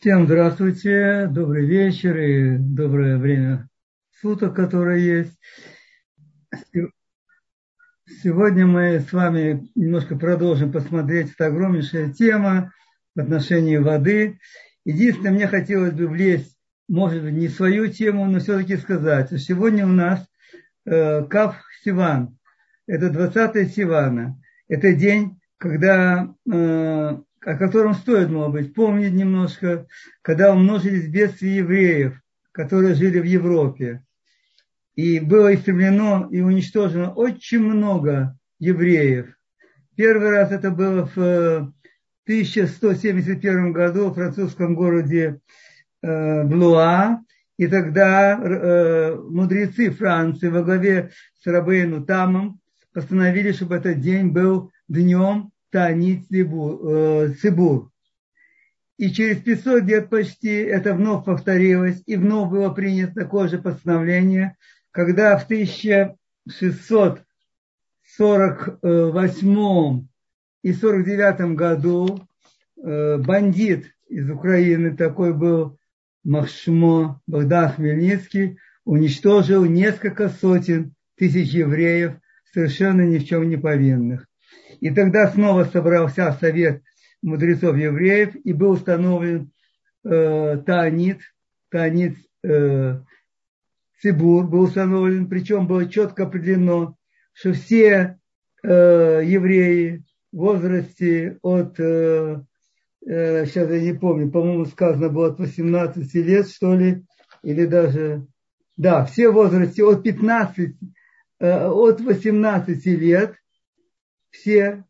Всем здравствуйте, добрый вечер и доброе время суток, которое есть. Сегодня мы с вами немножко продолжим посмотреть. Это огромнейшая тема в отношении воды. Единственное, мне хотелось бы влезть, может быть, не свою тему, но все-таки сказать. Сегодня у нас э, Кав Сиван. Это 20 Сивана. Это день, когда э, о котором стоит, может быть, помнить немножко, когда умножились бедствия евреев, которые жили в Европе. И было истреблено и уничтожено очень много евреев. Первый раз это было в 1171 году в французском городе э, Блуа. И тогда э, мудрецы Франции во главе с Рабейну Тамом постановили, чтобы этот день был днем Цибур. Э, и через 500 лет почти это вновь повторилось, и вновь было принято такое же постановление, когда в 1648 и 49 году э, бандит из Украины, такой был Махшмо Богдан Хмельницкий, уничтожил несколько сотен тысяч евреев, совершенно ни в чем не повинных. И тогда снова собрался совет мудрецов евреев и был установлен э, Таанит, Таанит э, Цибур был установлен, причем было четко определено, что все э, евреи в возрасте от, э, э, сейчас я не помню, по-моему сказано было от 18 лет, что ли, или даже, да, все в возрасте от 15, э, от 18 лет – все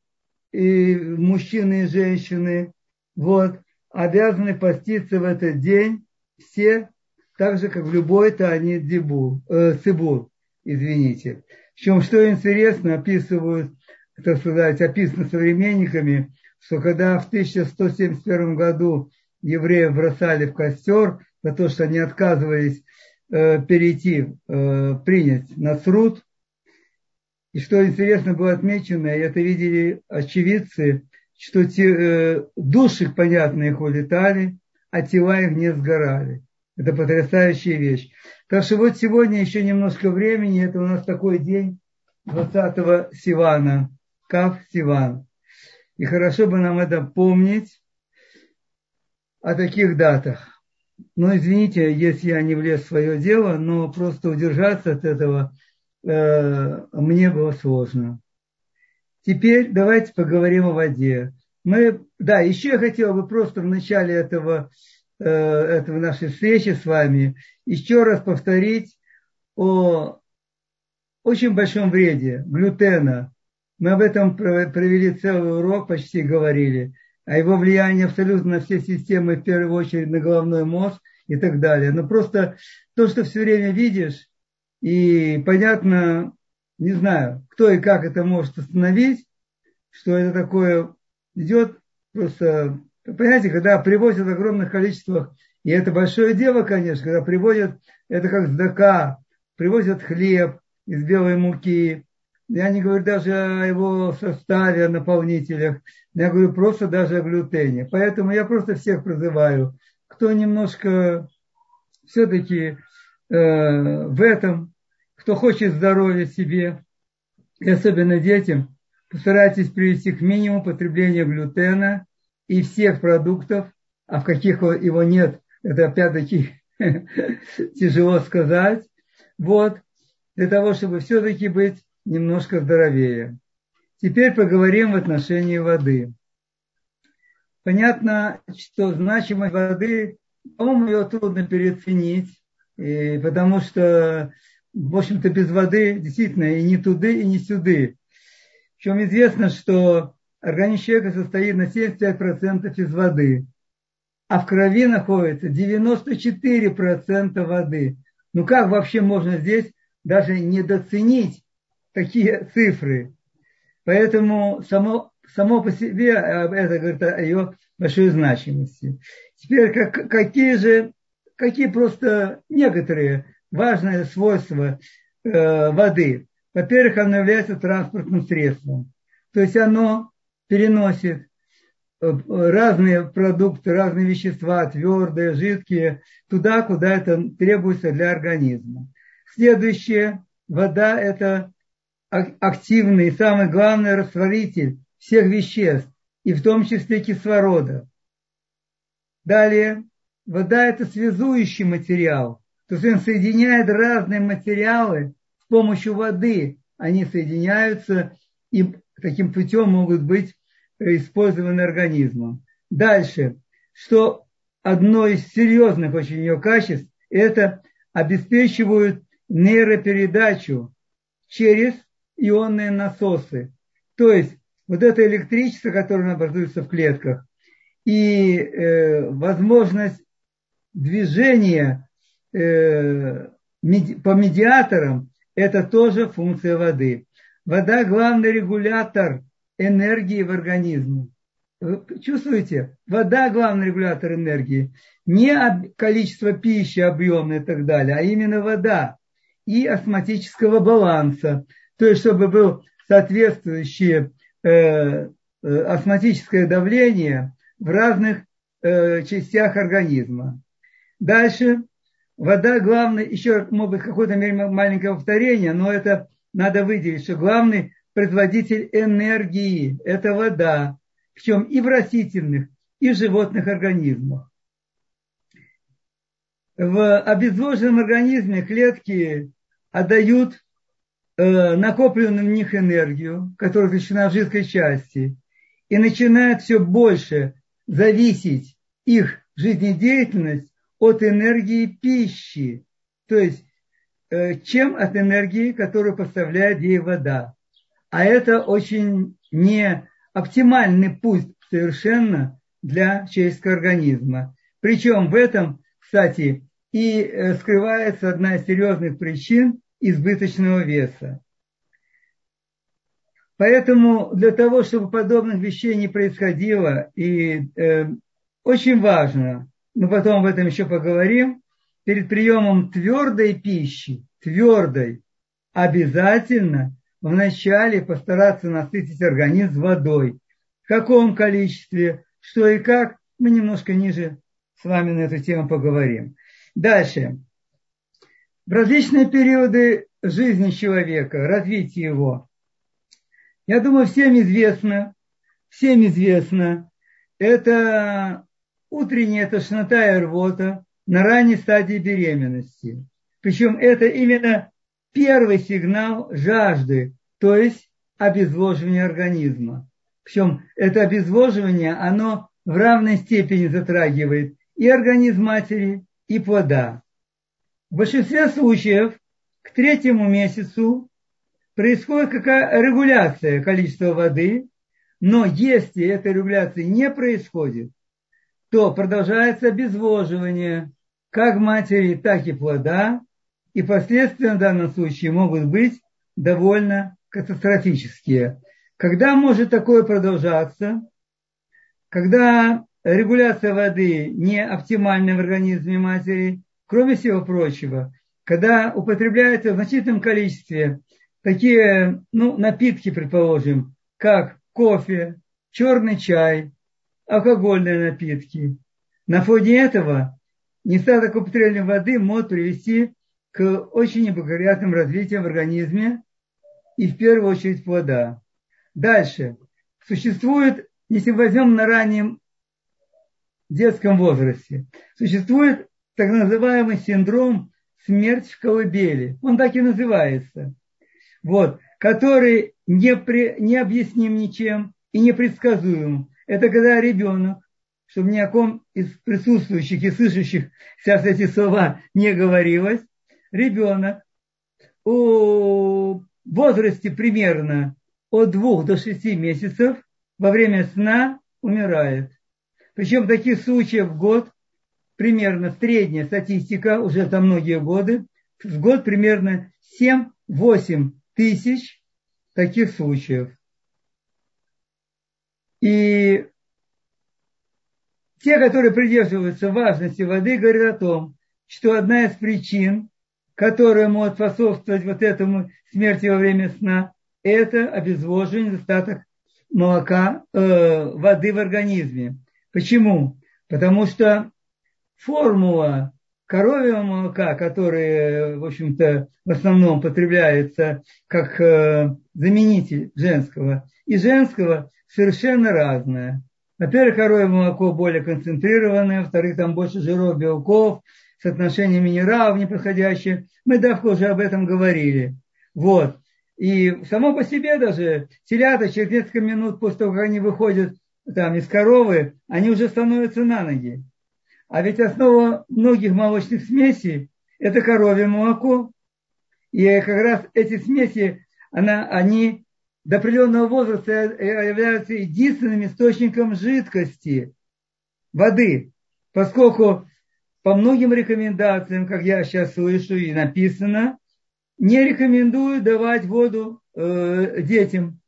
и мужчины и женщины, вот, обязаны поститься в этот день все, так же, как в любой Тани Дибу, э, Цибур, извините. Причем, что интересно, описывают, так сказать, описано современниками, что когда в 1171 году евреев бросали в костер за то, что они отказывались э, перейти, э, принять Насрут, и что интересно было отмечено, и это видели очевидцы, что те, э, души, понятно, их улетали, а тела их не сгорали. Это потрясающая вещь. Так что вот сегодня еще немножко времени, это у нас такой день 20 Сивана, Кав Сиван. И хорошо бы нам это помнить о таких датах. Но извините, если я не влез в свое дело, но просто удержаться от этого – мне было сложно. Теперь давайте поговорим о воде. Мы, да, еще я хотел бы просто в начале этого, э, этого нашей встречи с вами еще раз повторить о очень большом вреде глютена. Мы об этом провели целый урок, почти говорили. О его влиянии абсолютно на все системы, в первую очередь на головной мозг и так далее. Но просто то, что все время видишь, и понятно, не знаю, кто и как это может остановить, что это такое идет. Просто, понимаете, когда привозят в огромных количествах, и это большое дело, конечно, когда привозят, это как сдака, привозят хлеб из белой муки, я не говорю даже о его составе, о наполнителях, я говорю просто даже о глютене. Поэтому я просто всех призываю, кто немножко все-таки в этом, кто хочет здоровья себе, и особенно детям, постарайтесь привести к минимуму потребления глютена и всех продуктов, а в каких его нет, это опять-таки тяжело сказать. Вот, для того, чтобы все-таки быть немножко здоровее. Теперь поговорим в отношении воды. Понятно, что значимость воды, по-моему, ее трудно переоценить и потому что, в общем-то, без воды действительно и не туды, и не сюды. Причем известно, что организм человека состоит на 75% из воды, а в крови находится 94% воды. Ну как вообще можно здесь даже недооценить такие цифры? Поэтому само, само по себе э, это говорит о ее большой значимости. Теперь как, какие же какие просто некоторые важные свойства э, воды. Во-первых, оно является транспортным средством. То есть оно переносит разные продукты, разные вещества, твердые, жидкие, туда, куда это требуется для организма. Следующее, вода – это активный, самый главный растворитель всех веществ, и в том числе кислорода. Далее, вода – это связующий материал, то есть он соединяет разные материалы с помощью воды. Они соединяются и таким путем могут быть использованы организмом. Дальше, что одно из серьезных очень ее качеств, это обеспечивают нейропередачу через ионные насосы. То есть вот это электричество, которое образуется в клетках, и э, возможность движения э, по медиаторам, это тоже функция воды. Вода главный регулятор энергии в организме. Чувствуете? Вода главный регулятор энергии. Не количество пищи, объем и так далее, а именно вода и астматического баланса. То есть, чтобы был соответствующее э, э, астматическое давление в разных э, частях организма. Дальше. Вода главный, еще, может быть, какое-то маленькое повторение, но это надо выделить, что главный производитель энергии – это вода, причем и в растительных, и в животных организмах. В обезвоженном организме клетки отдают э, накопленную в них энергию, которая заключена в жидкой части, и начинает все больше зависеть их жизнедеятельность от энергии пищи, то есть э, чем от энергии, которую поставляет ей вода. А это очень не оптимальный путь совершенно для человеческого организма. Причем в этом, кстати, и э, скрывается одна из серьезных причин избыточного веса. Поэтому для того, чтобы подобных вещей не происходило, и э, очень важно, мы потом об этом еще поговорим, перед приемом твердой пищи, твердой, обязательно вначале постараться насытить организм водой. В каком количестве, что и как, мы немножко ниже с вами на эту тему поговорим. Дальше. В различные периоды жизни человека, развития его. Я думаю, всем известно, всем известно, это утренняя тошнота и рвота на ранней стадии беременности. Причем это именно первый сигнал жажды, то есть обезвоживание организма. Причем это обезвоживание, оно в равной степени затрагивает и организм матери, и плода. В большинстве случаев к третьему месяцу происходит какая регуляция количества воды, но если эта регуляция не происходит, то продолжается обезвоживание как матери, так и плода, и последствия в данном случае могут быть довольно катастрофические. Когда может такое продолжаться? Когда регуляция воды не оптимальна в организме матери, кроме всего прочего, когда употребляется в значительном количестве такие ну, напитки, предположим, как кофе, черный чай, алкогольные напитки. На фоне этого недостаток употребления воды может привести к очень неблагоприятным развитиям в организме и в первую очередь плода. Дальше. Существует, если возьмем на раннем детском возрасте, существует так называемый синдром смерть в колыбели. Он так и называется. Вот, который не, при, не объясним ничем и непредсказуем. Это когда ребенок, чтобы ни о ком из присутствующих и слышащих сейчас эти слова не говорилось, ребенок в возрасте примерно от двух до шести месяцев во время сна умирает. Причем таких случаев в год примерно средняя статистика, уже там многие годы, в год примерно 7-8 тысяч таких случаев. И те, которые придерживаются важности воды, говорят о том, что одна из причин которое может способствовать вот этому смерти во время сна, это обезвоживание, недостаток молока, э, воды в организме. Почему? Потому что формула коровьего молока, которое, в общем-то, в основном потребляется как э, заменитель женского, и женского совершенно разная. Во-первых, коровье молоко более концентрированное, во-вторых, там больше жиров, белков, соотношение минералов неподходящее. Мы давно уже об этом говорили. Вот. И само по себе даже телята через несколько минут после того, как они выходят там из коровы, они уже становятся на ноги. А ведь основа многих молочных смесей – это коровье молоко. И как раз эти смеси, она, они до определенного возраста являются единственным источником жидкости, воды, поскольку по многим рекомендациям, как я сейчас слышу и написано, не рекомендуют давать воду э, детям.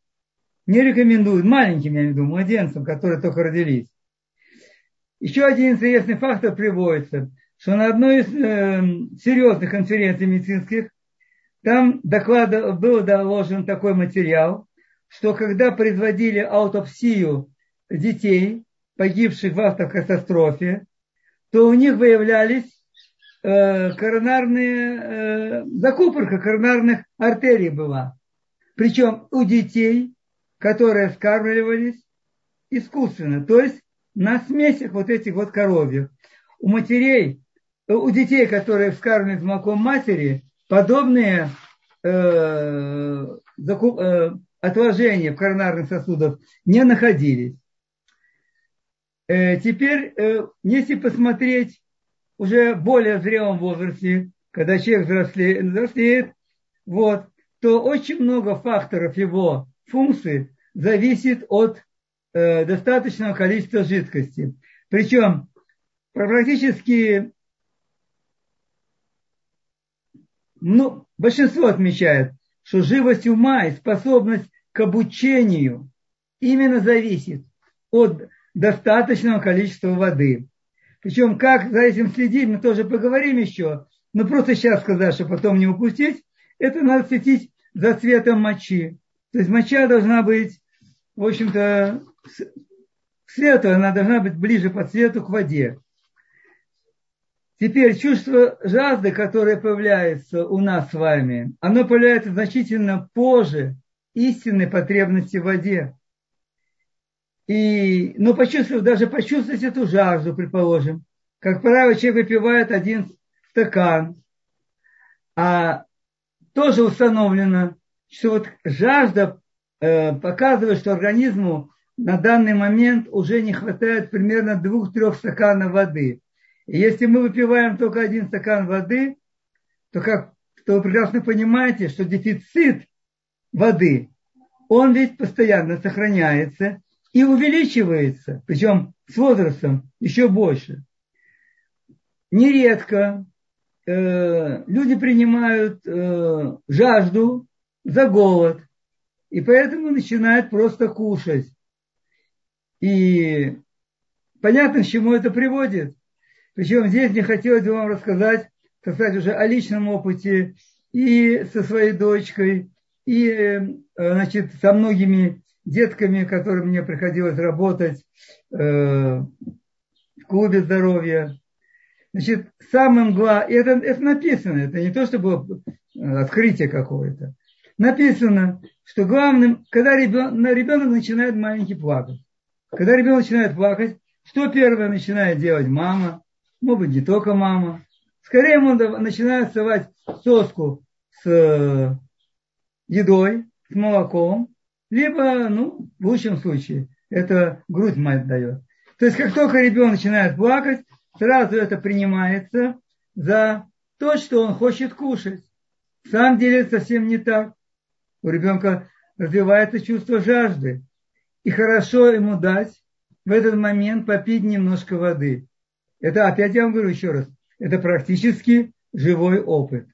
Не рекомендуют, маленьким, я в виду, младенцам, которые только родились. Еще один интересный фактор приводится, что на одной из э, серьезных конференций медицинских там доклада, был доложен такой материал, что когда производили аутопсию детей, погибших в автокатастрофе, то у них выявлялись э, коронарные, э, закупорка коронарных артерий была. Причем у детей, которые скармливались искусственно, то есть на смесях вот этих вот коровьев. У матерей, э, у детей, которые вскармливают молоком матери, подобные э, закуп, э, отложения в коронарных сосудах не находились. Э, теперь, э, если посмотреть уже более зрелом возрасте, когда человек взрослеет, взрослеет вот, то очень много факторов его функций зависит от э, достаточного количества жидкости. Причем практически ну, большинство отмечает, что живость ума и способность к обучению именно зависит от достаточного количества воды. Причем как за этим следить, мы тоже поговорим еще, но просто сейчас сказать, чтобы потом не упустить, это надо следить за цветом мочи. То есть моча должна быть, в общем-то, светлая, она должна быть ближе по цвету к воде. Теперь чувство жажды, которое появляется у нас с вами, оно появляется значительно позже истинной потребности в воде. И, но почувствовав, даже почувствовать эту жажду, предположим, как правило, человек выпивает один стакан, а тоже установлено, что вот жажда э, показывает, что организму на данный момент уже не хватает примерно двух-трех стаканов воды. Если мы выпиваем только один стакан воды, то, как, то вы прекрасно понимаете, что дефицит воды, он ведь постоянно сохраняется и увеличивается, причем с возрастом еще больше. Нередко э, люди принимают э, жажду за голод, и поэтому начинают просто кушать. И понятно, к чему это приводит. Причем здесь мне хотелось бы вам рассказать, сказать уже о личном опыте и со своей дочкой, и э, значит, со многими детками, которым мне приходилось работать э, в клубе здоровья. Значит, самым главным, это, это написано, это не то, что было открытие какое-то. Написано, что главным, когда ребенок, ребенок начинает маленький плакать. Когда ребенок начинает плакать, что первое начинает делать мама? Может быть, не только мама. Скорее он начинает совать соску с едой, с молоком, либо, ну, в лучшем случае, это грудь мать дает. То есть, как только ребенок начинает плакать, сразу это принимается за то, что он хочет кушать. В самом деле это совсем не так. У ребенка развивается чувство жажды. И хорошо ему дать в этот момент попить немножко воды. Это, опять я вам говорю еще раз, это практически живой опыт.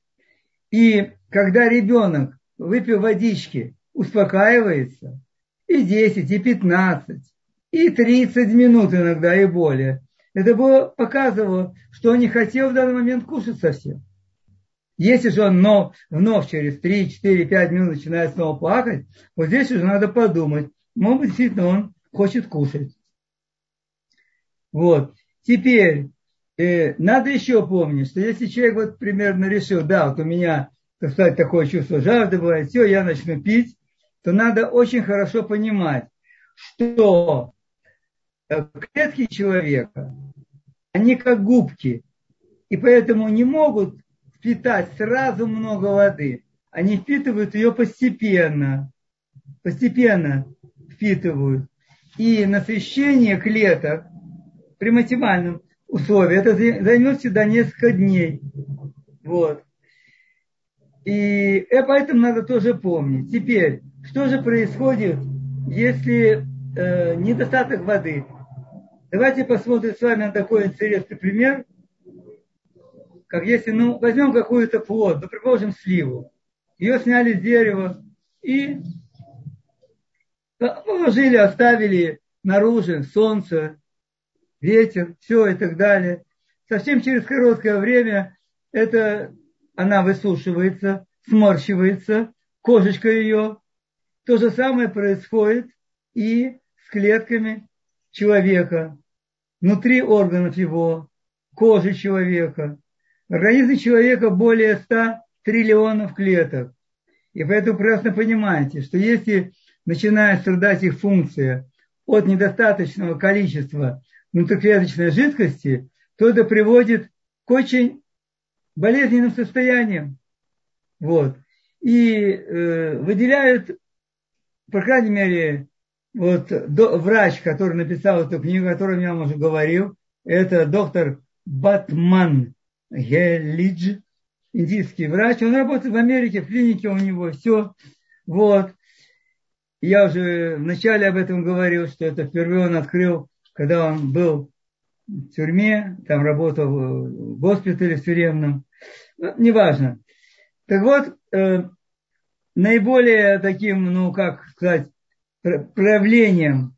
И когда ребенок выпил водички, успокаивается, и 10, и 15, и 30 минут иногда, и более. Это было, показывало, что он не хотел в данный момент кушать совсем. Если же он вновь, вновь через 3, 4, 5 минут начинает снова плакать, вот здесь уже надо подумать, может быть, действительно он хочет кушать. Вот. Теперь, э, надо еще помнить, что если человек вот примерно решил, да, вот у меня, так сказать, такое чувство жажды бывает, все, я начну пить, то надо очень хорошо понимать, что э, клетки человека, они как губки, и поэтому не могут впитать сразу много воды. Они впитывают ее постепенно, постепенно впитывают. И насыщение клеток при максимальном условии, это займет всегда несколько дней. Вот. И э, поэтому надо тоже помнить. Теперь, что же происходит, если э, недостаток воды? Давайте посмотрим с вами на такой интересный пример. Как если, ну, возьмем какую-то плод, ну, предположим, сливу. Ее сняли с дерева и положили, оставили наружу, солнце, ветер, все и так далее. Совсем через короткое время это, она высушивается, сморщивается, кожечка ее. То же самое происходит и с клетками человека, внутри органов его, кожи человека. В организме человека более 100 триллионов клеток. И поэтому прекрасно понимаете, что если начинает страдать их функция от недостаточного количества внутриклеточной жидкости, то это приводит к очень болезненным состояниям. Вот. И э, выделяют, по крайней мере, вот до, врач, который написал эту книгу, о которой я вам уже говорил, это доктор Батман Гелидж, индийский врач. Он работает в Америке, в клинике у него все. Вот. Я уже вначале об этом говорил, что это впервые он открыл, когда он был в тюрьме, там работал в госпитале в тюремном. Ну, неважно. Так вот, э, наиболее таким, ну, как сказать, проявлением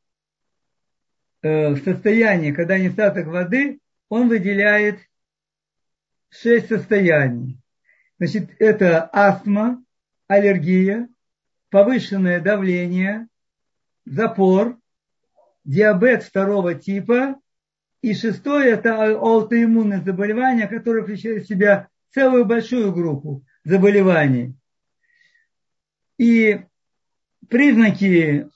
э, состояния, когда недостаток воды, он выделяет шесть состояний. Значит, это астма, аллергия, повышенное давление, запор, диабет второго типа и шестое – это аутоиммунное заболевание, которое включает в себя целую большую группу заболеваний. И признаки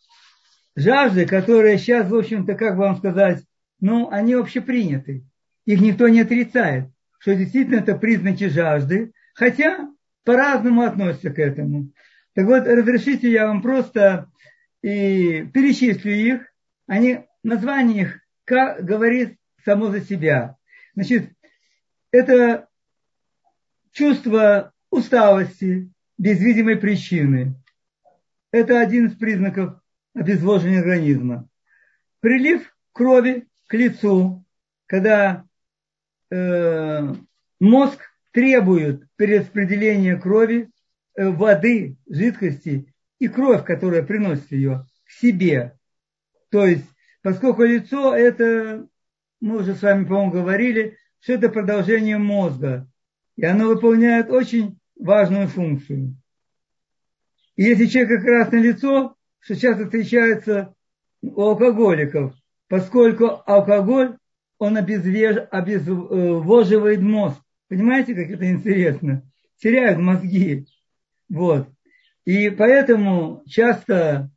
жажды, которые сейчас, в общем-то, как вам сказать, ну, они общеприняты. Их никто не отрицает, что действительно это признаки жажды, хотя по-разному относятся к этому. Так вот, разрешите я вам просто и перечислю их. Они, название их как говорит само за себя. Значит, это чувство усталости без видимой причины. Это один из признаков обезвоживания организма. Прилив крови к лицу, когда э, мозг требует перераспределения крови, э, воды, жидкости и кровь, которая приносит ее к себе. То есть, поскольку лицо это, мы уже с вами, по-моему, говорили, что это продолжение мозга. И оно выполняет очень важную функцию. И если человек красное лицо, что часто встречается у алкоголиков, поскольку алкоголь, он обезвеж, обезвоживает мозг. Понимаете, как это интересно? Теряют мозги. Вот. И поэтому часто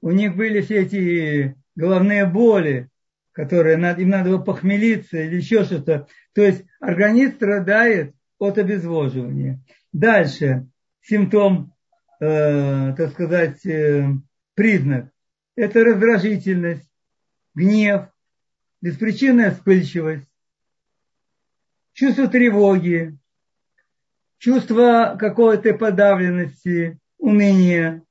у них были все эти головные боли, которые надо, им надо было похмелиться или еще что-то. То есть организм страдает от обезвоживания. Дальше симптом, э, так сказать, э, признак – это раздражительность, гнев, беспричинная вспыльчивость, чувство тревоги, чувство какой-то подавленности, уныния,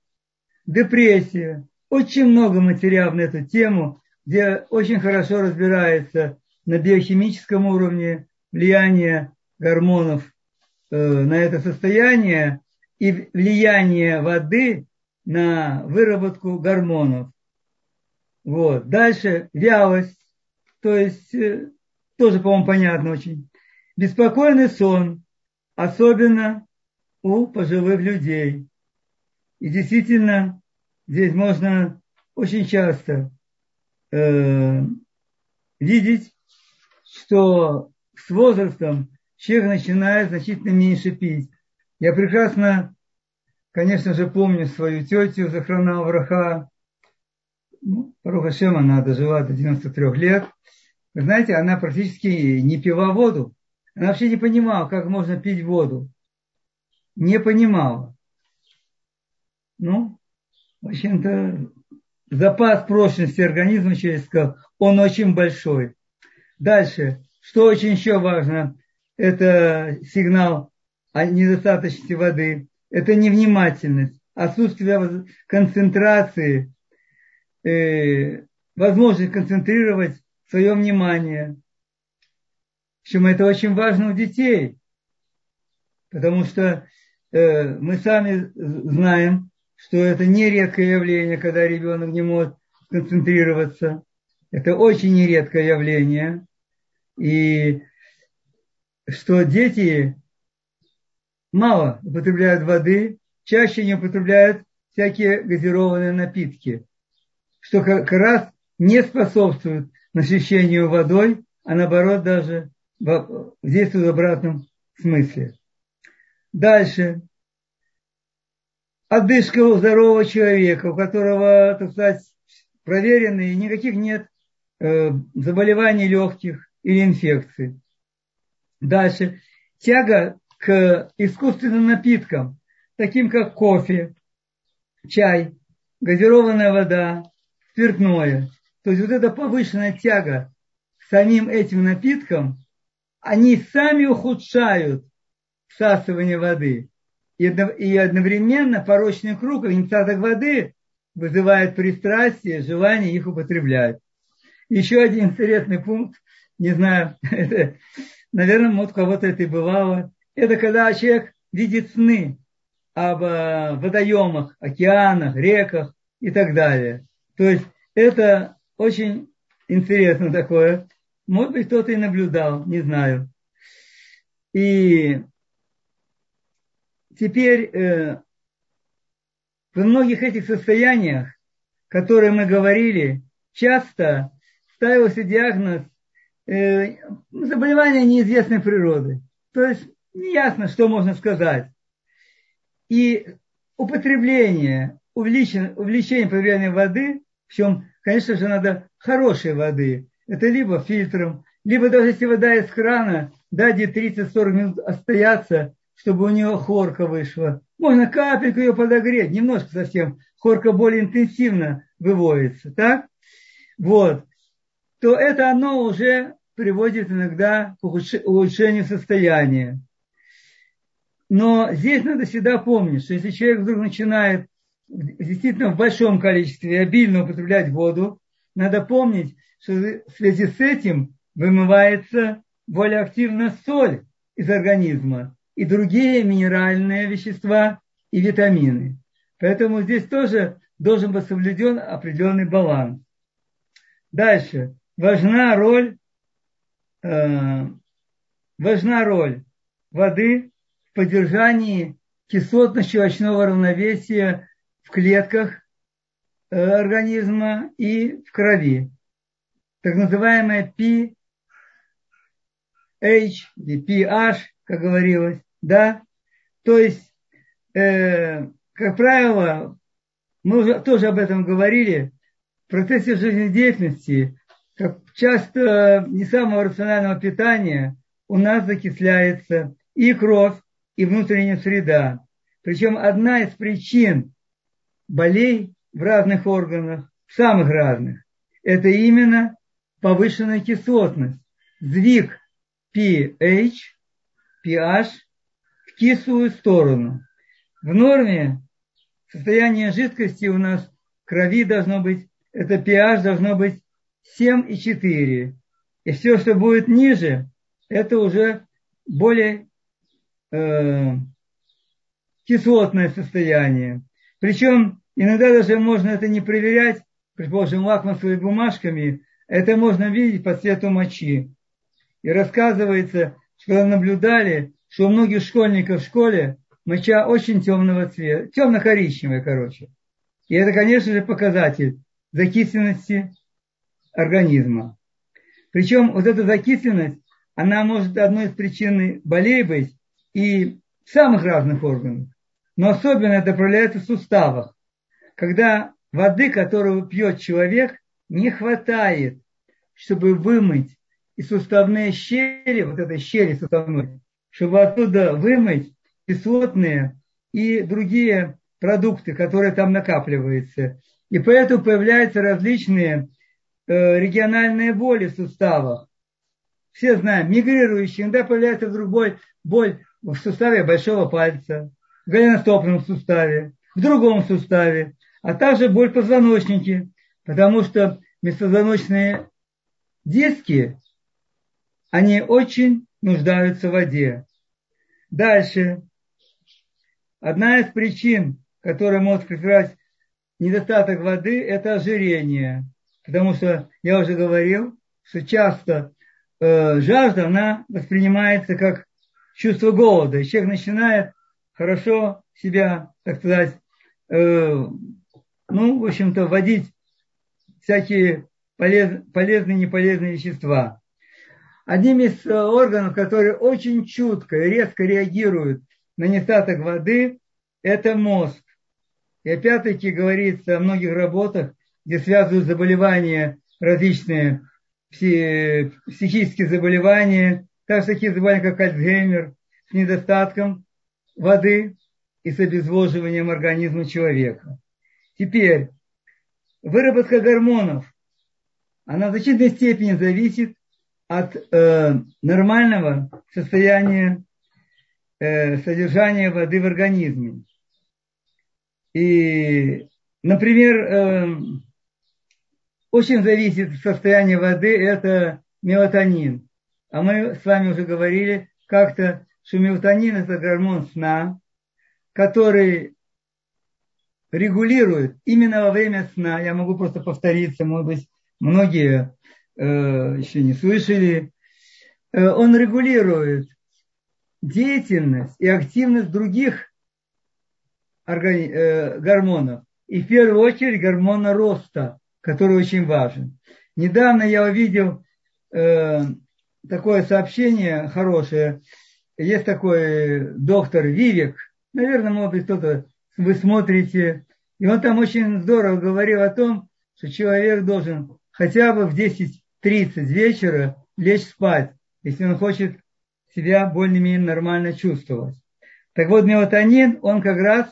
депрессия. Очень много материалов на эту тему, где очень хорошо разбирается на биохимическом уровне влияние гормонов э, на это состояние и влияние воды на выработку гормонов. Вот. Дальше вялость, то есть э, тоже, по-моему, понятно очень. Беспокойный сон, особенно у пожилых людей. И действительно, здесь можно очень часто э, видеть, что с возрастом человек начинает значительно меньше пить. Я прекрасно, конечно же, помню свою тетю Захрана Враха. Ну, Парухашем, она дожила до 93 лет. Вы знаете, она практически не пила воду. Она вообще не понимала, как можно пить воду. Не понимала. Ну, в общем-то, запас прочности организма человеческого, он очень большой. Дальше, что очень еще важно, это сигнал о недостаточности воды, это невнимательность, отсутствие концентрации, э, возможность концентрировать свое внимание. Причем это очень важно у детей, потому что э, мы сами знаем, что это не редкое явление, когда ребенок не может концентрироваться. Это очень нередкое явление. И что дети мало употребляют воды, чаще не употребляют всякие газированные напитки, что как раз не способствует насыщению водой, а наоборот даже действует в обратном смысле. Дальше. У здорового человека, у которого, так сказать, проверенные, никаких нет э, заболеваний легких или инфекций. Дальше. Тяга к искусственным напиткам, таким как кофе, чай, газированная вода, спиртное. То есть вот эта повышенная тяга к самим этим напиткам, они сами ухудшают всасывание воды. И одновременно порочный круг, недостаток воды вызывает пристрастие, желание их употреблять. Еще один интересный пункт, не знаю, это, наверное, вот кого-то это и бывало, это когда человек видит сны об э, водоемах, океанах, реках и так далее. То есть это очень интересно такое. Может быть, кто-то и наблюдал, не знаю. И теперь э, во многих этих состояниях, которые мы говорили, часто ставился диагноз э, заболевания неизвестной природы. То есть неясно, что можно сказать. И употребление, увеличение, увеличение потребления воды, причем, конечно же, надо хорошей воды. Это либо фильтром, либо даже если вода из крана, дать 30-40 минут остояться, чтобы у нее хорка вышла. Можно капельку ее подогреть, немножко совсем. Хорка более интенсивно выводится, так? Вот. То это оно уже приводит иногда к улучшению состояния. Но здесь надо всегда помнить, что если человек вдруг начинает действительно в большом количестве обильно употреблять воду, надо помнить, что в связи с этим вымывается более активно соль из организма и другие минеральные вещества и витамины. Поэтому здесь тоже должен быть соблюден определенный баланс. Дальше. Важна роль, э, важна роль воды в поддержании кислотно-щелочного равновесия в клетках э, организма и в крови. Так называемая pH или pH, как говорилось, да, то есть, э, как правило, мы уже тоже об этом говорили, в процессе жизнедеятельности, как часто не самого рационального питания, у нас закисляется и кровь, и внутренняя среда. Причем одна из причин болей в разных органах, самых разных, это именно повышенная кислотность, сдвиг pH, pH кислую сторону. В норме состояние жидкости у нас крови должно быть, это pH должно быть 7,4. И все, что будет ниже, это уже более э, кислотное состояние. Причем иногда даже можно это не проверять, предположим, лакмусовыми бумажками, это можно видеть по цвету мочи. И рассказывается, что наблюдали, что у многих школьников в школе моча очень темного цвета, темно-коричневая, короче. И это, конечно же, показатель закисленности организма. Причем вот эта закисленность, она может одной из причин болей быть и самых разных органах. Но особенно это проявляется в суставах. Когда воды, которую пьет человек, не хватает, чтобы вымыть и суставные щели, вот этой щели суставной, чтобы оттуда вымыть кислотные и другие продукты, которые там накапливаются. И поэтому появляются различные э, региональные боли в суставах. Все знаем, мигрирующие, иногда появляется вдруг боль, боль в суставе большого пальца, в голеностопном суставе, в другом суставе, а также боль в позвоночнике, потому что межпозвоночные диски, они очень нуждаются в воде. Дальше. Одна из причин, которая может характеризовать недостаток воды, это ожирение. Потому что я уже говорил, что часто э, жажда, она воспринимается как чувство голода. И человек начинает хорошо себя, так сказать, э, ну, в общем-то, вводить всякие полез, полезные и неполезные вещества. Одним из э, органов, которые очень чутко и резко реагируют на недостаток воды, это мозг. И опять-таки говорится о многих работах, где связывают заболевания различные, психические заболевания, также такие заболевания, как Альцгеймер, с недостатком воды и с обезвоживанием организма человека. Теперь, выработка гормонов, она в значительной степени зависит от э, нормального состояния э, содержания воды в организме. И, например, э, очень зависит состояние воды, это мелатонин. А мы с вами уже говорили как-то, что мелатонин это гормон сна, который регулирует именно во время сна. Я могу просто повториться, может быть, многие еще не слышали, э, он регулирует деятельность и активность других э, гормонов. И в первую очередь гормона роста, который очень важен. Недавно я увидел такое сообщение хорошее. Есть такой доктор Вивек, наверное, может быть, кто-то вы смотрите, и он там очень здорово говорил о том, что человек должен хотя бы в 10 30 вечера лечь спать, если он хочет себя более-менее нормально чувствовать. Так вот, мелатонин, он как раз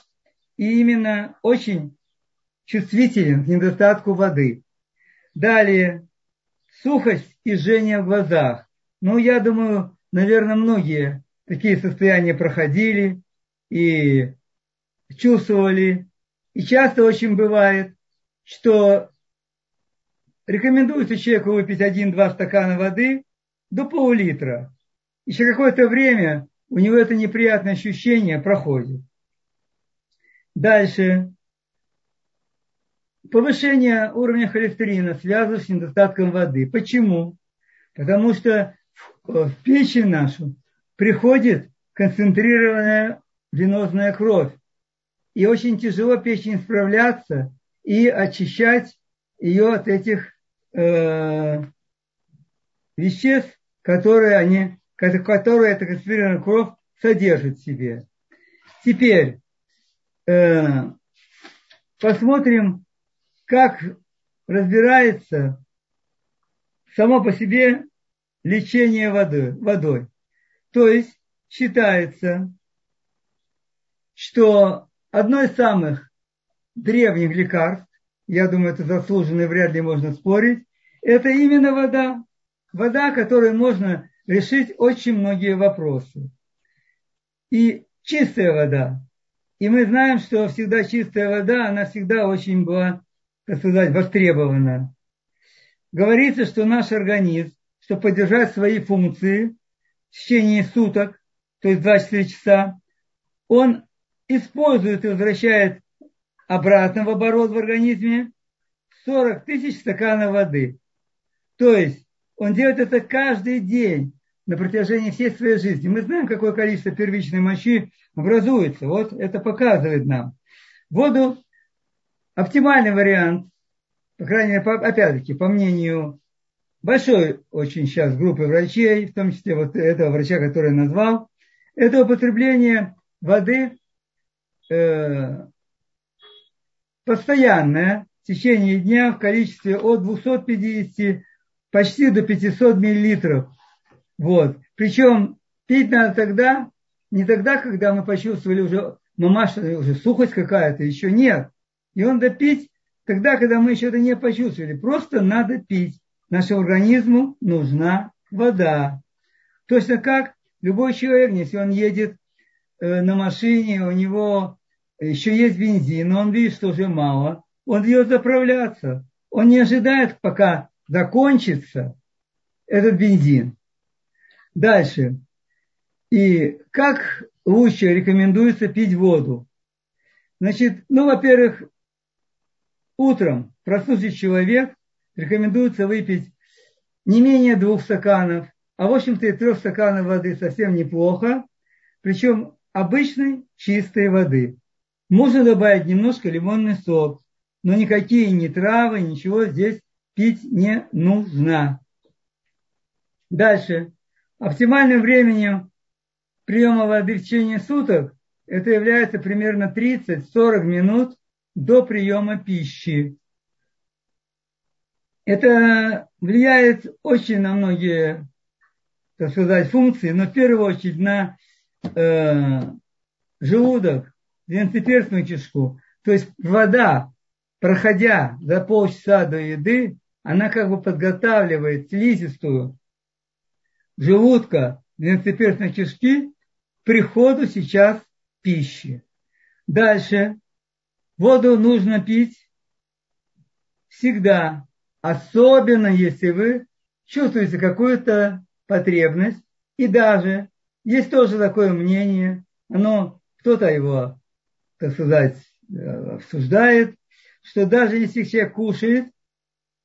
именно очень чувствителен к недостатку воды. Далее, сухость и жжение в глазах. Ну, я думаю, наверное, многие такие состояния проходили и чувствовали. И часто очень бывает, что Рекомендуется человеку выпить один-два стакана воды до пол-литра. И какое-то время у него это неприятное ощущение проходит. Дальше. Повышение уровня холестерина связано с недостатком воды. Почему? Потому что в печень нашу приходит концентрированная венозная кровь. И очень тяжело печень справляться и очищать ее от этих э, веществ, которые, они, которые эта концентрированная кровь содержит в себе. Теперь э, посмотрим, как разбирается само по себе лечение воды, водой. То есть считается, что одно из самых древних лекарств я думаю, это заслуженно вряд ли можно спорить, это именно вода. Вода, которой можно решить очень многие вопросы. И чистая вода. И мы знаем, что всегда чистая вода, она всегда очень была, так сказать, востребована. Говорится, что наш организм, чтобы поддержать свои функции в течение суток, то есть 24 часа, он использует и возвращает обратно в оборот в организме 40 тысяч стаканов воды. То есть он делает это каждый день на протяжении всей своей жизни. Мы знаем, какое количество первичной мочи образуется. Вот это показывает нам. Воду, оптимальный вариант по крайней мере, опять-таки, по мнению большой очень сейчас группы врачей, в том числе вот этого врача, который я назвал, это употребление воды э, постоянное в течение дня в количестве от 250 почти до 500 миллилитров. Вот. Причем пить надо тогда, не тогда, когда мы почувствовали уже, мамаша, уже сухость какая-то, еще нет. И он допить тогда, когда мы еще это не почувствовали. Просто надо пить. Нашему организму нужна вода. Точно как любой человек, если он едет э, на машине, у него еще есть бензин, но он видит, что уже мало, он идет заправляться. Он не ожидает, пока закончится этот бензин. Дальше. И как лучше рекомендуется пить воду? Значит, ну, во-первых, утром проснувшийся человек рекомендуется выпить не менее двух стаканов, а в общем-то и трех стаканов воды совсем неплохо, причем обычной чистой воды. Можно добавить немножко лимонный сок, но никакие ни травы, ничего здесь пить не нужно. Дальше. Оптимальным временем приема воды в течение суток это является примерно 30-40 минут до приема пищи. Это влияет очень на многие, так сказать, функции, но в первую очередь на э, желудок, двенадцатиперстную кишку. То есть вода, проходя за полчаса до еды, она как бы подготавливает слизистую желудка двенадцатиперстной кишки к приходу сейчас пищи. Дальше. Воду нужно пить всегда, особенно если вы чувствуете какую-то потребность. И даже есть тоже такое мнение, оно кто-то его так сказать, э, обсуждает, что даже если человек кушает,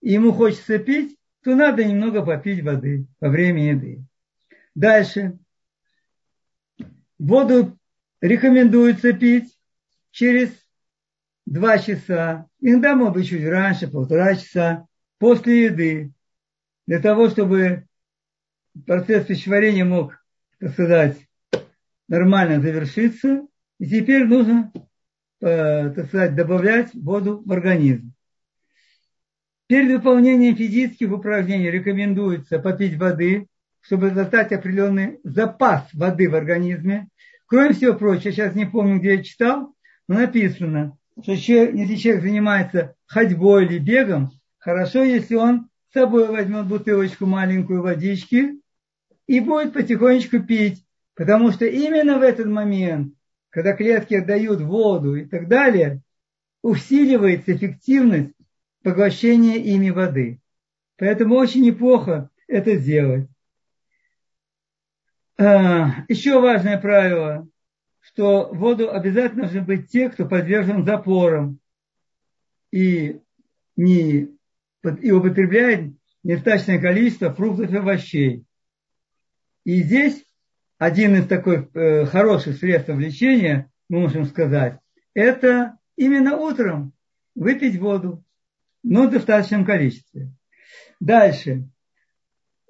ему хочется пить, то надо немного попить воды во время еды. Дальше. Воду рекомендуется пить через два часа, иногда, может быть, чуть раньше, полтора часа после еды, для того, чтобы процесс пищеварения мог, так сказать, нормально завершиться, и теперь нужно, э, так сказать, добавлять воду в организм. Перед выполнением физических упражнений рекомендуется попить воды, чтобы создать определенный запас воды в организме. Кроме всего прочего, сейчас не помню, где я читал, но написано, что если человек занимается ходьбой или бегом, хорошо, если он с собой возьмет бутылочку маленькую водички и будет потихонечку пить, потому что именно в этот момент когда клетки отдают воду и так далее, усиливается эффективность поглощения ими воды. Поэтому очень неплохо это сделать. А, еще важное правило, что воду обязательно должны быть те, кто подвержен запорам и, не, и употребляет недостаточное количество фруктов и овощей. И здесь один из таких э, хороших средств лечения, мы можем сказать, это именно утром выпить воду, но в достаточном количестве. Дальше.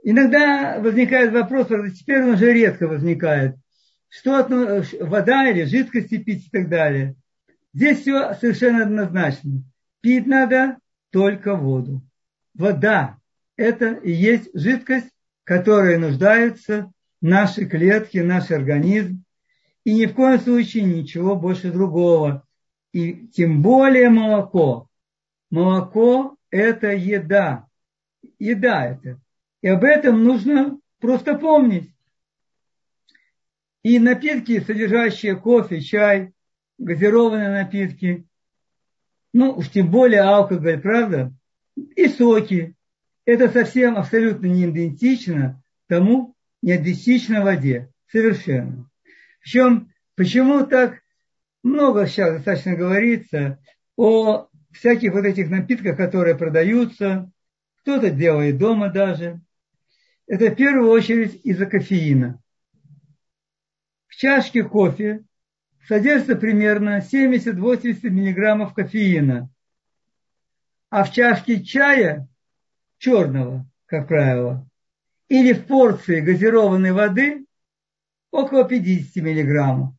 Иногда возникает вопрос, теперь он уже редко возникает, что вода или жидкости пить и так далее. Здесь все совершенно однозначно. Пить надо только воду. Вода – это и есть жидкость, которая нуждается наши клетки, наш организм, и ни в коем случае ничего больше другого. И тем более молоко. Молоко – это еда. Еда это. И об этом нужно просто помнить. И напитки, содержащие кофе, чай, газированные напитки, ну уж тем более алкоголь, правда, и соки. Это совсем абсолютно не идентично тому, не идентично воде. Совершенно. Причем, почему так много сейчас достаточно говорится о всяких вот этих напитках, которые продаются, кто-то делает дома даже. Это в первую очередь из-за кофеина. В чашке кофе содержится примерно 70-80 миллиграммов кофеина. А в чашке чая, черного, как правило, или в порции газированной воды около 50 миллиграммов.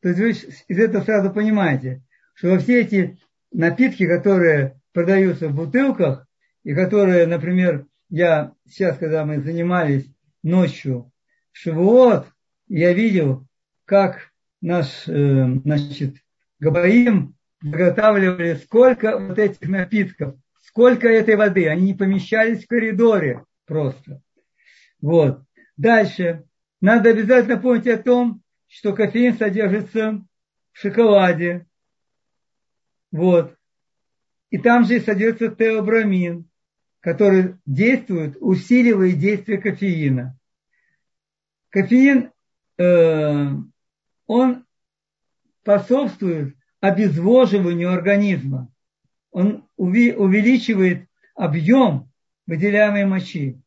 То есть вы из этого сразу понимаете, что во все эти напитки, которые продаются в бутылках, и которые, например, я сейчас, когда мы занимались ночью Шивуот, я видел, как наш, э, значит, Габаим заготавливали сколько вот этих напитков, сколько этой воды. Они не помещались в коридоре просто. Вот. Дальше. Надо обязательно помнить о том, что кофеин содержится в шоколаде. Вот. И там же содержится теобрамин, который действует, усиливает действие кофеина. Кофеин, э, он способствует обезвоживанию организма. Он увеличивает объем выделяемой мочи.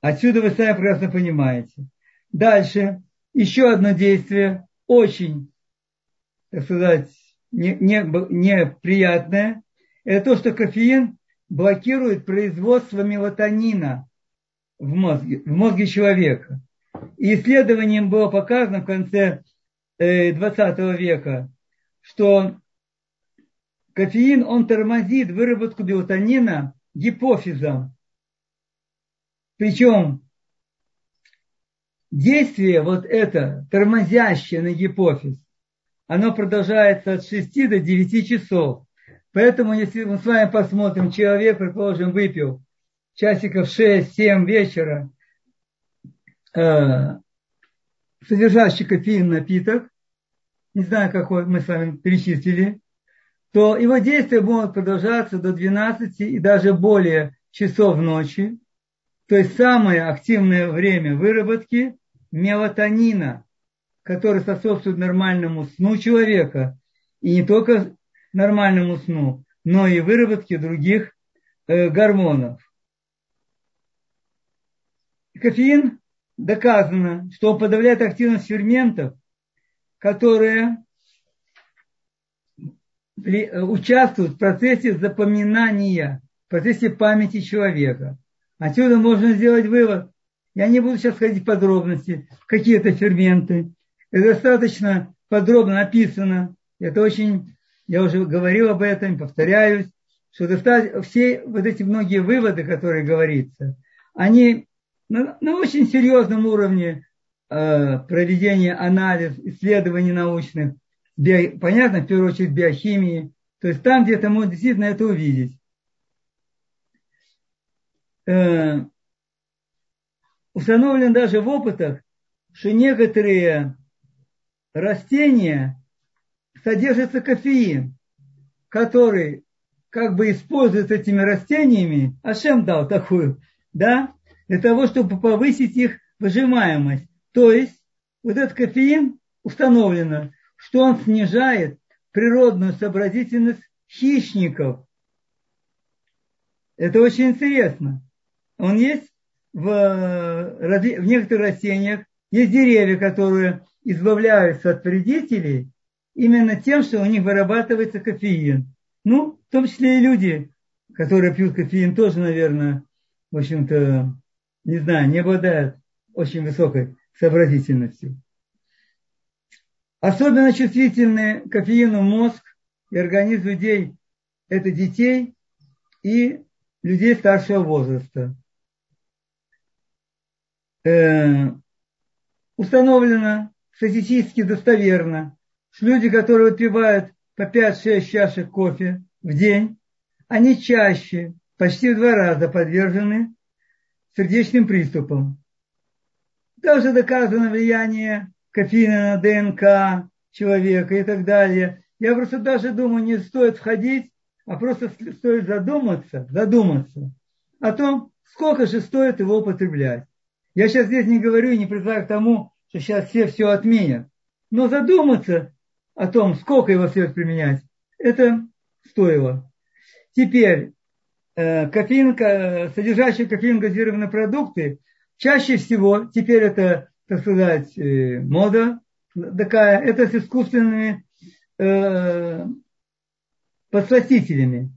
Отсюда вы сами прекрасно понимаете. Дальше, еще одно действие, очень, так сказать, неприятное, не, не это то, что кофеин блокирует производство мелатонина в мозге, в мозге человека. И исследованием было показано в конце 20 э, века, что кофеин, он тормозит выработку мелатонина гипофизом. Причем действие вот это, тормозящее на гипофиз, оно продолжается от 6 до 9 часов. Поэтому, если мы с вами посмотрим, человек, предположим, выпил часиков 6-7 вечера э, содержащий кофеин напиток, не знаю, какой мы с вами перечислили, то его действия будут продолжаться до 12 и даже более часов ночи. То есть самое активное время выработки мелатонина, который способствует нормальному сну человека. И не только нормальному сну, но и выработке других э, гормонов. Кофеин доказано, что он подавляет активность ферментов, которые участвуют в процессе запоминания, в процессе памяти человека. Отсюда можно сделать вывод. Я не буду сейчас ходить в подробности, какие это ферменты. Это достаточно подробно написано. Это очень, я уже говорил об этом, повторяюсь, что все вот эти многие выводы, которые говорится, они на, на очень серьезном уровне э, проведения анализ, исследований научных, био, понятно, в первую очередь биохимии, то есть там где-то можно действительно это увидеть. Э, установлено даже в опытах, что некоторые растения содержится кофеин, который как бы используется этими растениями, Ашем дал такую, да, для того, чтобы повысить их выжимаемость. То есть вот этот кофеин установлено, что он снижает природную сообразительность хищников. Это очень интересно. Он есть в, в некоторых растениях, есть деревья, которые избавляются от вредителей именно тем, что у них вырабатывается кофеин. Ну, в том числе и люди, которые пьют кофеин, тоже, наверное, в общем-то, не знаю, не обладают очень высокой сообразительностью. Особенно чувствительны кофеину мозг и организм людей – это детей и людей старшего возраста. Э, установлено статистически достоверно, что люди, которые выпивают по 5-6 чашек кофе в день, они чаще, почти в два раза подвержены сердечным приступом. Также доказано влияние кофеина на ДНК человека и так далее. Я просто даже думаю, не стоит входить, а просто стоит задуматься, задуматься о том, сколько же стоит его употреблять. Я сейчас здесь не говорю и не призываю к тому, что сейчас все все отменят. Но задуматься о том, сколько его следует применять, это стоило. Теперь, Э, кофеин, содержащие кофеин газированные продукты, чаще всего, теперь это, так сказать, э, мода такая, это с искусственными э, подсластителями.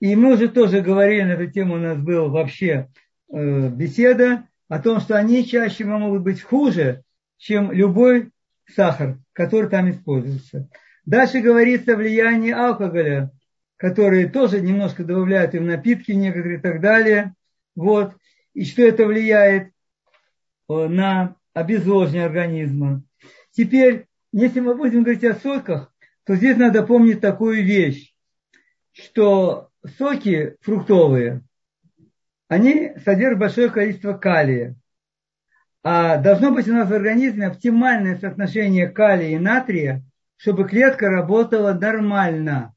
И мы уже тоже говорили на эту тему, у нас была вообще э, беседа о том, что они чаще могут быть хуже, чем любой сахар, который там используется. Дальше говорится влияние алкоголя, который тоже немножко добавляют в напитки некоторые и так далее. Вот. И что это влияет э, на обезвоживание организма. Теперь, если мы будем говорить о соках, то здесь надо помнить такую вещь, что соки фруктовые, они содержат большое количество калия. А должно быть у нас в организме оптимальное соотношение калия и натрия, чтобы клетка работала нормально.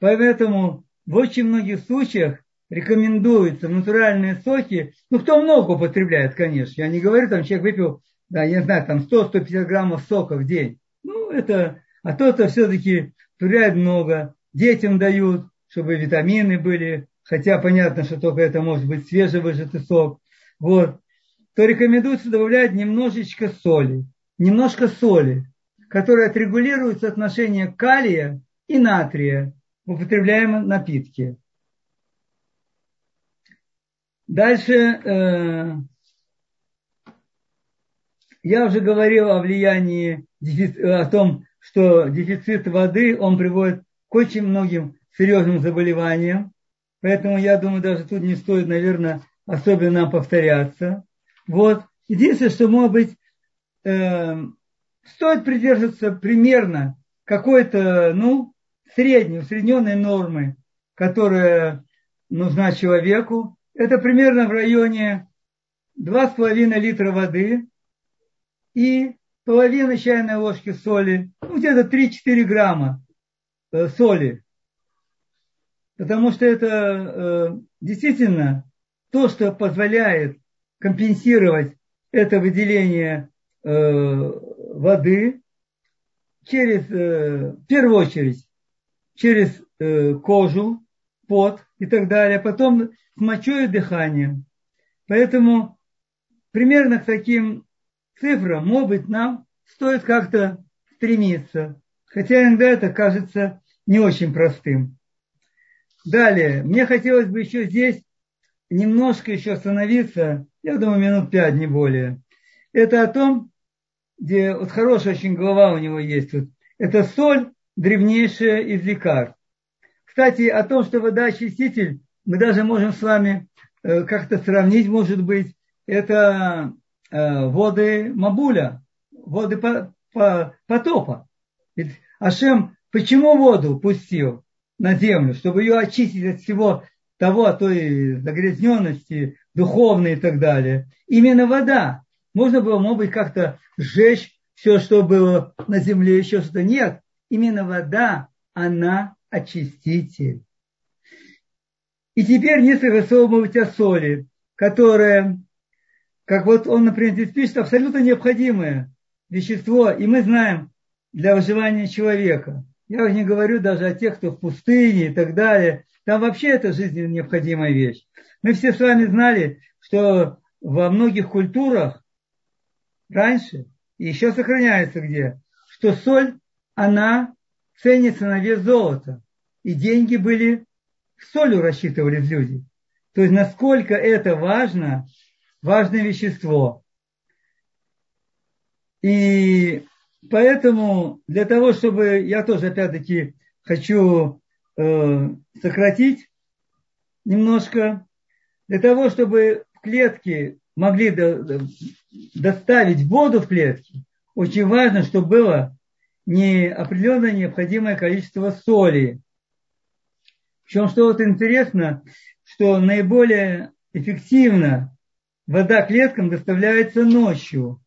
Поэтому в очень многих случаях рекомендуются натуральные соки. Ну, кто много употребляет, конечно. Я не говорю, там человек выпил, да, я не знаю, там 100-150 граммов сока в день. Ну, это, а то-то все-таки употребляет много. Детям дают, чтобы витамины были. Хотя понятно, что только это может быть свежевыжатый сок. Вот то рекомендуется добавлять немножечко соли. Немножко соли, которая отрегулирует соотношение калия и натрия в употребляемом напитке. Дальше э, я уже говорил о влиянии, о том, что дефицит воды, он приводит к очень многим серьезным заболеваниям. Поэтому я думаю, даже тут не стоит, наверное, особенно повторяться. Вот. Единственное, что, может быть, э, стоит придерживаться примерно какой-то, ну, средней, усредненной нормы, которая нужна человеку. Это примерно в районе 2,5 литра воды и половина чайной ложки соли, ну, где-то 3-4 грамма э, соли. Потому что это э, действительно то, что позволяет компенсировать это выделение э, воды через, э, в первую очередь, через э, кожу, пот и так далее, а потом с мочой и дыханием. Поэтому примерно к таким цифрам, может быть, нам стоит как-то стремиться. Хотя иногда это кажется не очень простым. Далее, мне хотелось бы еще здесь немножко еще остановиться я думаю, минут пять, не более. Это о том, где вот хорошая очень голова у него есть. Вот. Это соль, древнейшая из лекарств. Кстати, о том, что вода очиститель, мы даже можем с вами э, как-то сравнить, может быть, это э, воды Мабуля, воды по, по, потопа. Ведь Ашем почему воду пустил на землю? Чтобы ее очистить от всего того, от той загрязненности, духовные и так далее. Именно вода. Можно было, может быть, как-то сжечь все, что было на земле, еще что-то. Нет. Именно вода, она очиститель. И теперь несколько слов может о соли, которая, как вот он, например, здесь пишет, абсолютно необходимое вещество. И мы знаем для выживания человека. Я не говорю даже о тех, кто в пустыне и так далее. Там вообще это жизненно необходимая вещь. Мы все с вами знали, что во многих культурах раньше, еще сохраняется где, что соль, она ценится на вес золота. И деньги были солью рассчитывались люди. То есть насколько это важно, важное вещество. И поэтому для того, чтобы я тоже опять-таки хочу э, сократить немножко, для того, чтобы в клетке могли до, доставить воду в клетки, очень важно, чтобы было не определенное необходимое количество соли. Причем, что вот интересно, что наиболее эффективно вода клеткам доставляется ночью,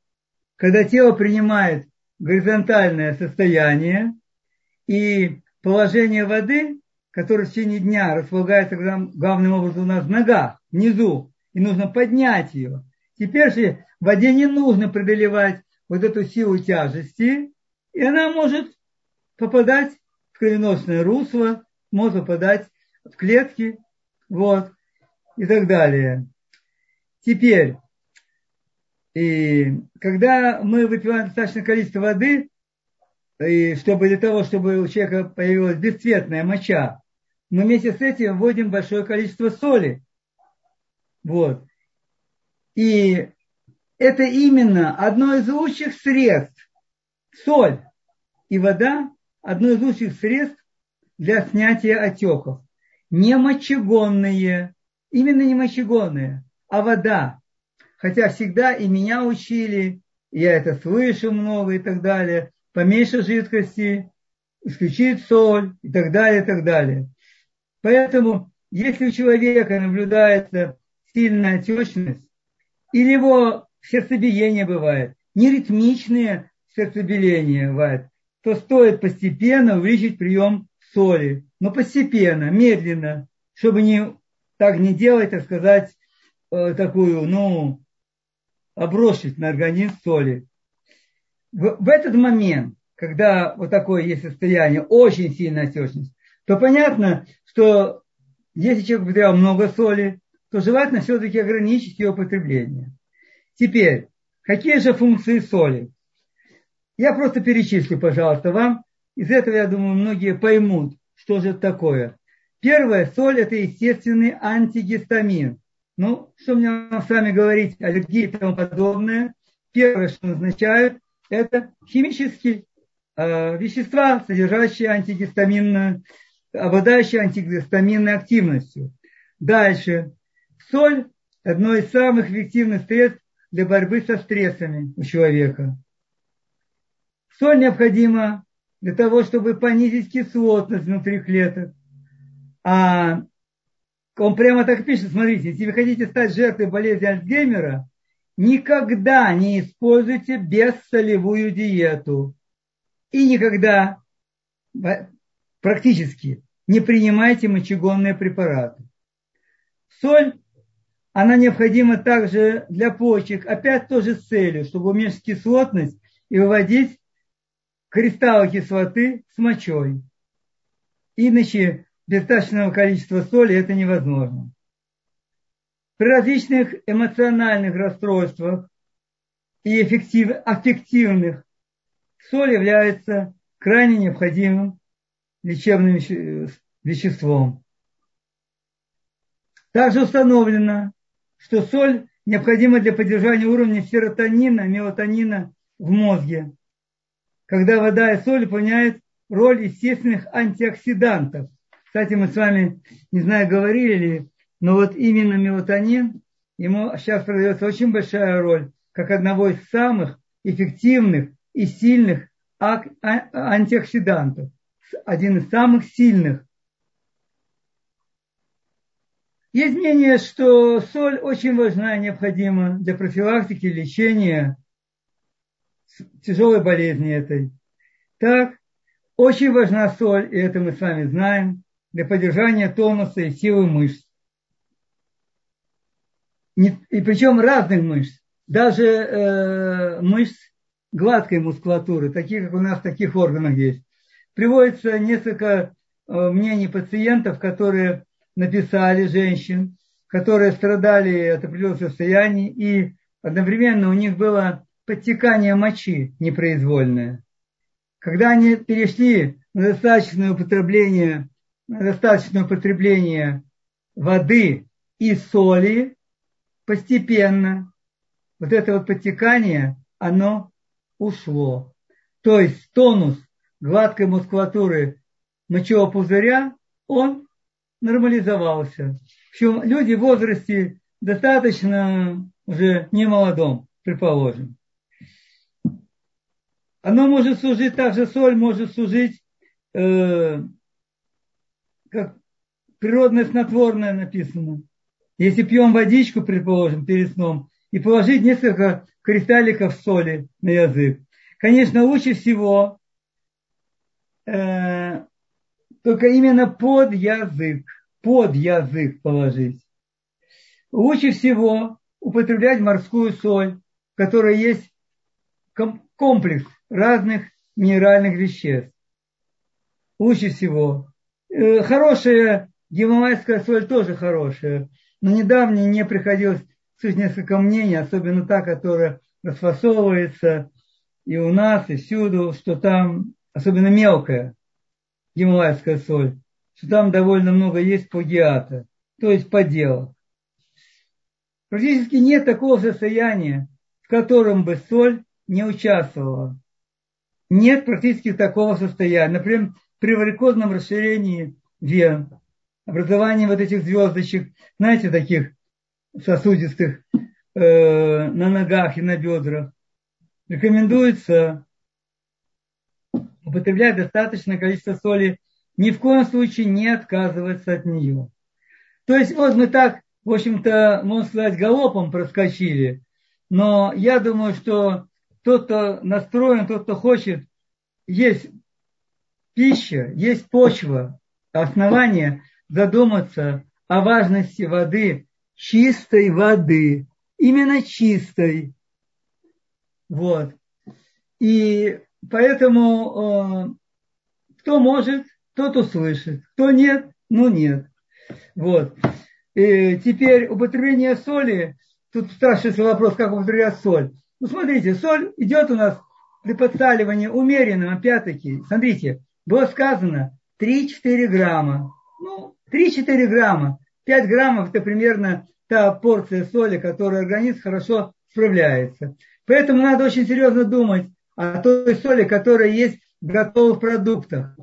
когда тело принимает горизонтальное состояние, и положение воды который в течение дня располагается главным образом у нас в ногах, внизу, и нужно поднять ее. Теперь же воде не нужно преодолевать вот эту силу тяжести, и она может попадать в кровеносное русло, может попадать в клетки, вот, и так далее. Теперь, и когда мы выпиваем достаточное количество воды, и чтобы для того, чтобы у человека появилась бесцветная моча, мы вместе с этим вводим большое количество соли. Вот. И это именно одно из лучших средств. Соль и вода – одно из лучших средств для снятия отеков. Не мочегонные, именно не мочегонные, а вода. Хотя всегда и меня учили, я это слышу много и так далее, поменьше жидкости, исключить соль и так далее, и так далее. Поэтому, если у человека наблюдается сильная отечность, или его сердцебиение бывает, неритмичные сердцебиения бывает, то стоит постепенно увеличить прием соли. Но постепенно, медленно, чтобы не, так не делать, так сказать, э, такую, ну, обросить на организм соли. В, в этот момент, когда вот такое есть состояние, очень сильная отечность, то понятно, что если человек употреблял много соли, то желательно все-таки ограничить ее употребление. Теперь, какие же функции соли? Я просто перечислю, пожалуйста, вам. Из этого, я думаю, многие поймут, что же это такое. Первое, соль – это естественный антигистамин. Ну, что мне с вами говорить, аллергии и тому подобное. Первое, что назначают, это химические э, вещества, содержащие антигистаминную, обладающие антигистаминной активностью. Дальше. Соль – одно из самых эффективных средств для борьбы со стрессами у человека. Соль необходима для того, чтобы понизить кислотность внутри клеток. А он прямо так пишет, смотрите, если вы хотите стать жертвой болезни Альцгеймера, никогда не используйте бессолевую диету. И никогда, практически, не принимайте мочегонные препараты. Соль она необходима также для почек, опять тоже с целью, чтобы уменьшить кислотность и выводить кристаллы кислоты с мочой. Иначе достаточного количества соли это невозможно. При различных эмоциональных расстройствах и эффектив, аффективных соль является крайне необходимым лечебным веществом. Также установлено, что соль необходима для поддержания уровня серотонина, мелатонина в мозге. Когда вода и соль выполняют роль естественных антиоксидантов. Кстати, мы с вами, не знаю, говорили ли, но вот именно мелатонин, ему сейчас продается очень большая роль, как одного из самых эффективных и сильных а, антиоксидантов. Один из самых сильных Есть мнение, что соль очень важна и необходима для профилактики, лечения тяжелой болезни этой. Так, очень важна соль, и это мы с вами знаем, для поддержания тонуса и силы мышц. И причем разных мышц, даже э, мышц гладкой мускулатуры, таких, как у нас в таких органах есть. Приводится несколько э, мнений пациентов, которые написали женщин, которые страдали от определенного состояния, и одновременно у них было подтекание мочи непроизвольное. Когда они перешли на достаточное употребление, достаточное употребление воды и соли, постепенно вот это вот подтекание, оно ушло. То есть тонус гладкой мускулатуры мочевого пузыря, он нормализовался. Общем, люди в возрасте достаточно уже не молодом, предположим. Оно может служить, также соль может служить э, как природное снотворное написано. Если пьем водичку, предположим, перед сном, и положить несколько кристалликов соли на язык. Конечно, лучше всего э, только именно под язык, под язык положить. Лучше всего употреблять морскую соль, в которой есть комплекс разных минеральных веществ. Лучше всего. Э, хорошая гималайская соль тоже хорошая, но недавно мне приходилось слышать несколько мнений, особенно та, которая расфасовывается и у нас, и всюду, что там особенно мелкая гималайская соль. что там довольно много есть плагиата, то есть подделок. Практически нет такого состояния, в котором бы соль не участвовала. Нет практически такого состояния. Например, при варикозном расширении вен, образовании вот этих звездочек, знаете, таких сосудистых э, на ногах и на бедрах, рекомендуется употреблять достаточное количество соли, ни в коем случае не отказываться от нее. То есть вот мы так, в общем-то, можно сказать, галопом проскочили, но я думаю, что тот, кто настроен, тот, кто хочет, есть пища, есть почва, основание задуматься о важности воды, чистой воды, именно чистой. Вот. И поэтому э, кто может, тот услышит. Кто нет, ну нет. Вот. И теперь употребление соли. Тут спрашивается вопрос, как употреблять соль. Ну, смотрите, соль идет у нас при подсаливании умеренным, опять-таки. Смотрите, было сказано 3-4 грамма. Ну, 3-4 грамма. 5 граммов это примерно та порция соли, которой организм хорошо справляется. Поэтому надо очень серьезно думать о той соли, которая есть в готовых продуктах.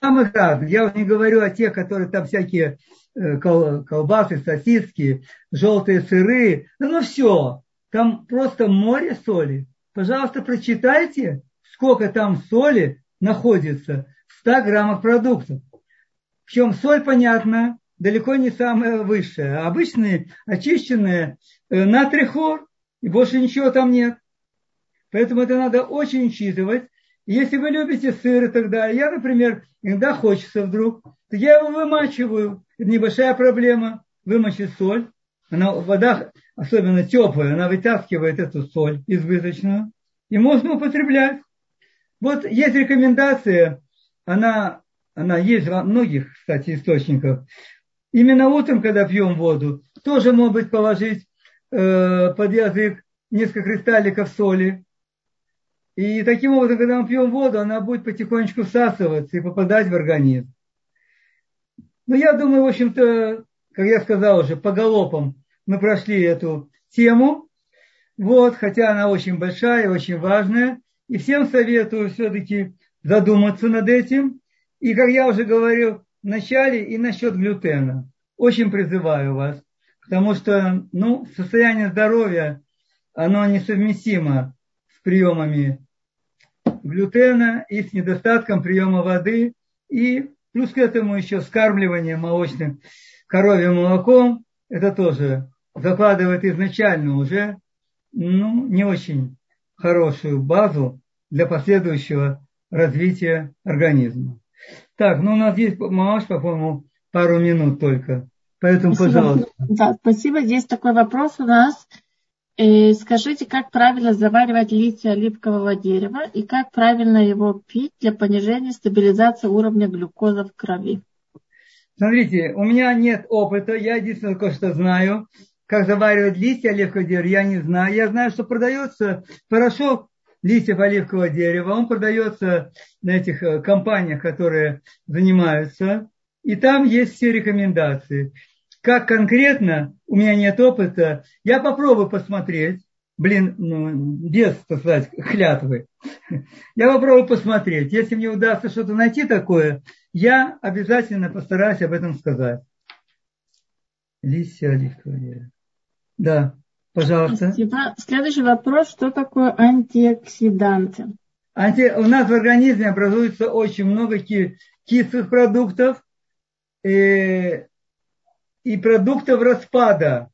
Самых разных. Я не говорю о тех, которые там всякие э, колбасы, сосиски, желтые сыры. Ну все, там просто море соли. Пожалуйста, прочитайте, сколько там соли находится 100 граммах продуктов. Причем соль, понятно, далеко не самая высшая. Обычные очищенные э, натрий хлор, и больше ничего там нет. Поэтому это надо очень учитывать. Если вы любите сыр и так далее, я, например, иногда хочется вдруг, то я его вымачиваю. Это небольшая проблема. Вымочить соль. Она, вода, особенно теплая, она вытаскивает эту соль избыточную. И можно употреблять. Вот есть рекомендация, она, она есть во многих, кстати, источниках. Именно утром, когда пьем воду, тоже, может быть, положить э, под язык несколько кристалликов соли. И таким образом, когда мы пьем воду, она будет потихонечку всасываться и попадать в организм. Но я думаю, в общем-то, как я сказал уже, по галопам мы прошли эту тему. Вот, хотя она очень большая, очень важная. И всем советую все-таки задуматься над этим. И, как я уже говорил, вначале и насчет глютена. Очень призываю вас, потому что ну, состояние здоровья, оно несовместимо с приемами глютена и с недостатком приема воды. И плюс к этому еще скармливание молочным коровьим молоком. Это тоже закладывает изначально уже ну, не очень хорошую базу для последующего развития организма. Так, ну у нас есть, Маш, по-моему, пару минут только. Поэтому, спасибо. пожалуйста. Да, спасибо. Здесь такой вопрос у нас. Э, скажите, как правильно заваривать листья оливкового дерева и как правильно его пить для понижения стабилизации уровня глюкозы в крови? Смотрите, у меня нет опыта, я единственное кое-что знаю. Как заваривать листья оливкового дерева, я не знаю. Я знаю, что продается порошок листьев оливкового дерева. Он продается на этих э, компаниях, которые занимаются. И там есть все рекомендации. Как конкретно, у меня нет опыта, я попробую посмотреть. Блин, ну, без, так сказать, хлятвы. Я попробую посмотреть. Если мне удастся что-то найти такое, я обязательно постараюсь об этом сказать. Листья оливкового дерева. Да. Пожалуйста. Спасибо. Следующий вопрос. Что такое антиоксиданты? Анти... У нас в организме образуется очень много кислых продуктов и, и продуктов распада.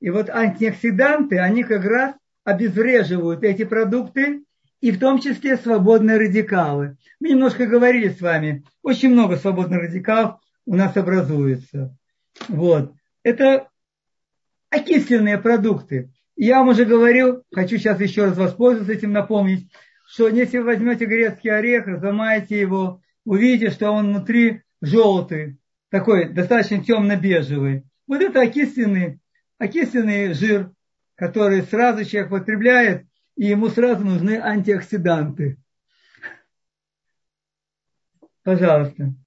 И вот антиоксиданты, они как раз обезвреживают эти продукты, и в том числе свободные радикалы. Мы немножко говорили с вами, очень много свободных радикалов у нас образуется. Вот. Это окисленные продукты. Я вам уже говорил, хочу сейчас еще раз воспользоваться этим, напомнить, что если вы возьмете грецкий орех, разломаете его, увидите, что он внутри желтый, такой достаточно темно-бежевый. Вот это окисленный, окисленный жир, который сразу человек потребляет, и ему сразу нужны антиоксиданты. Пожалуйста.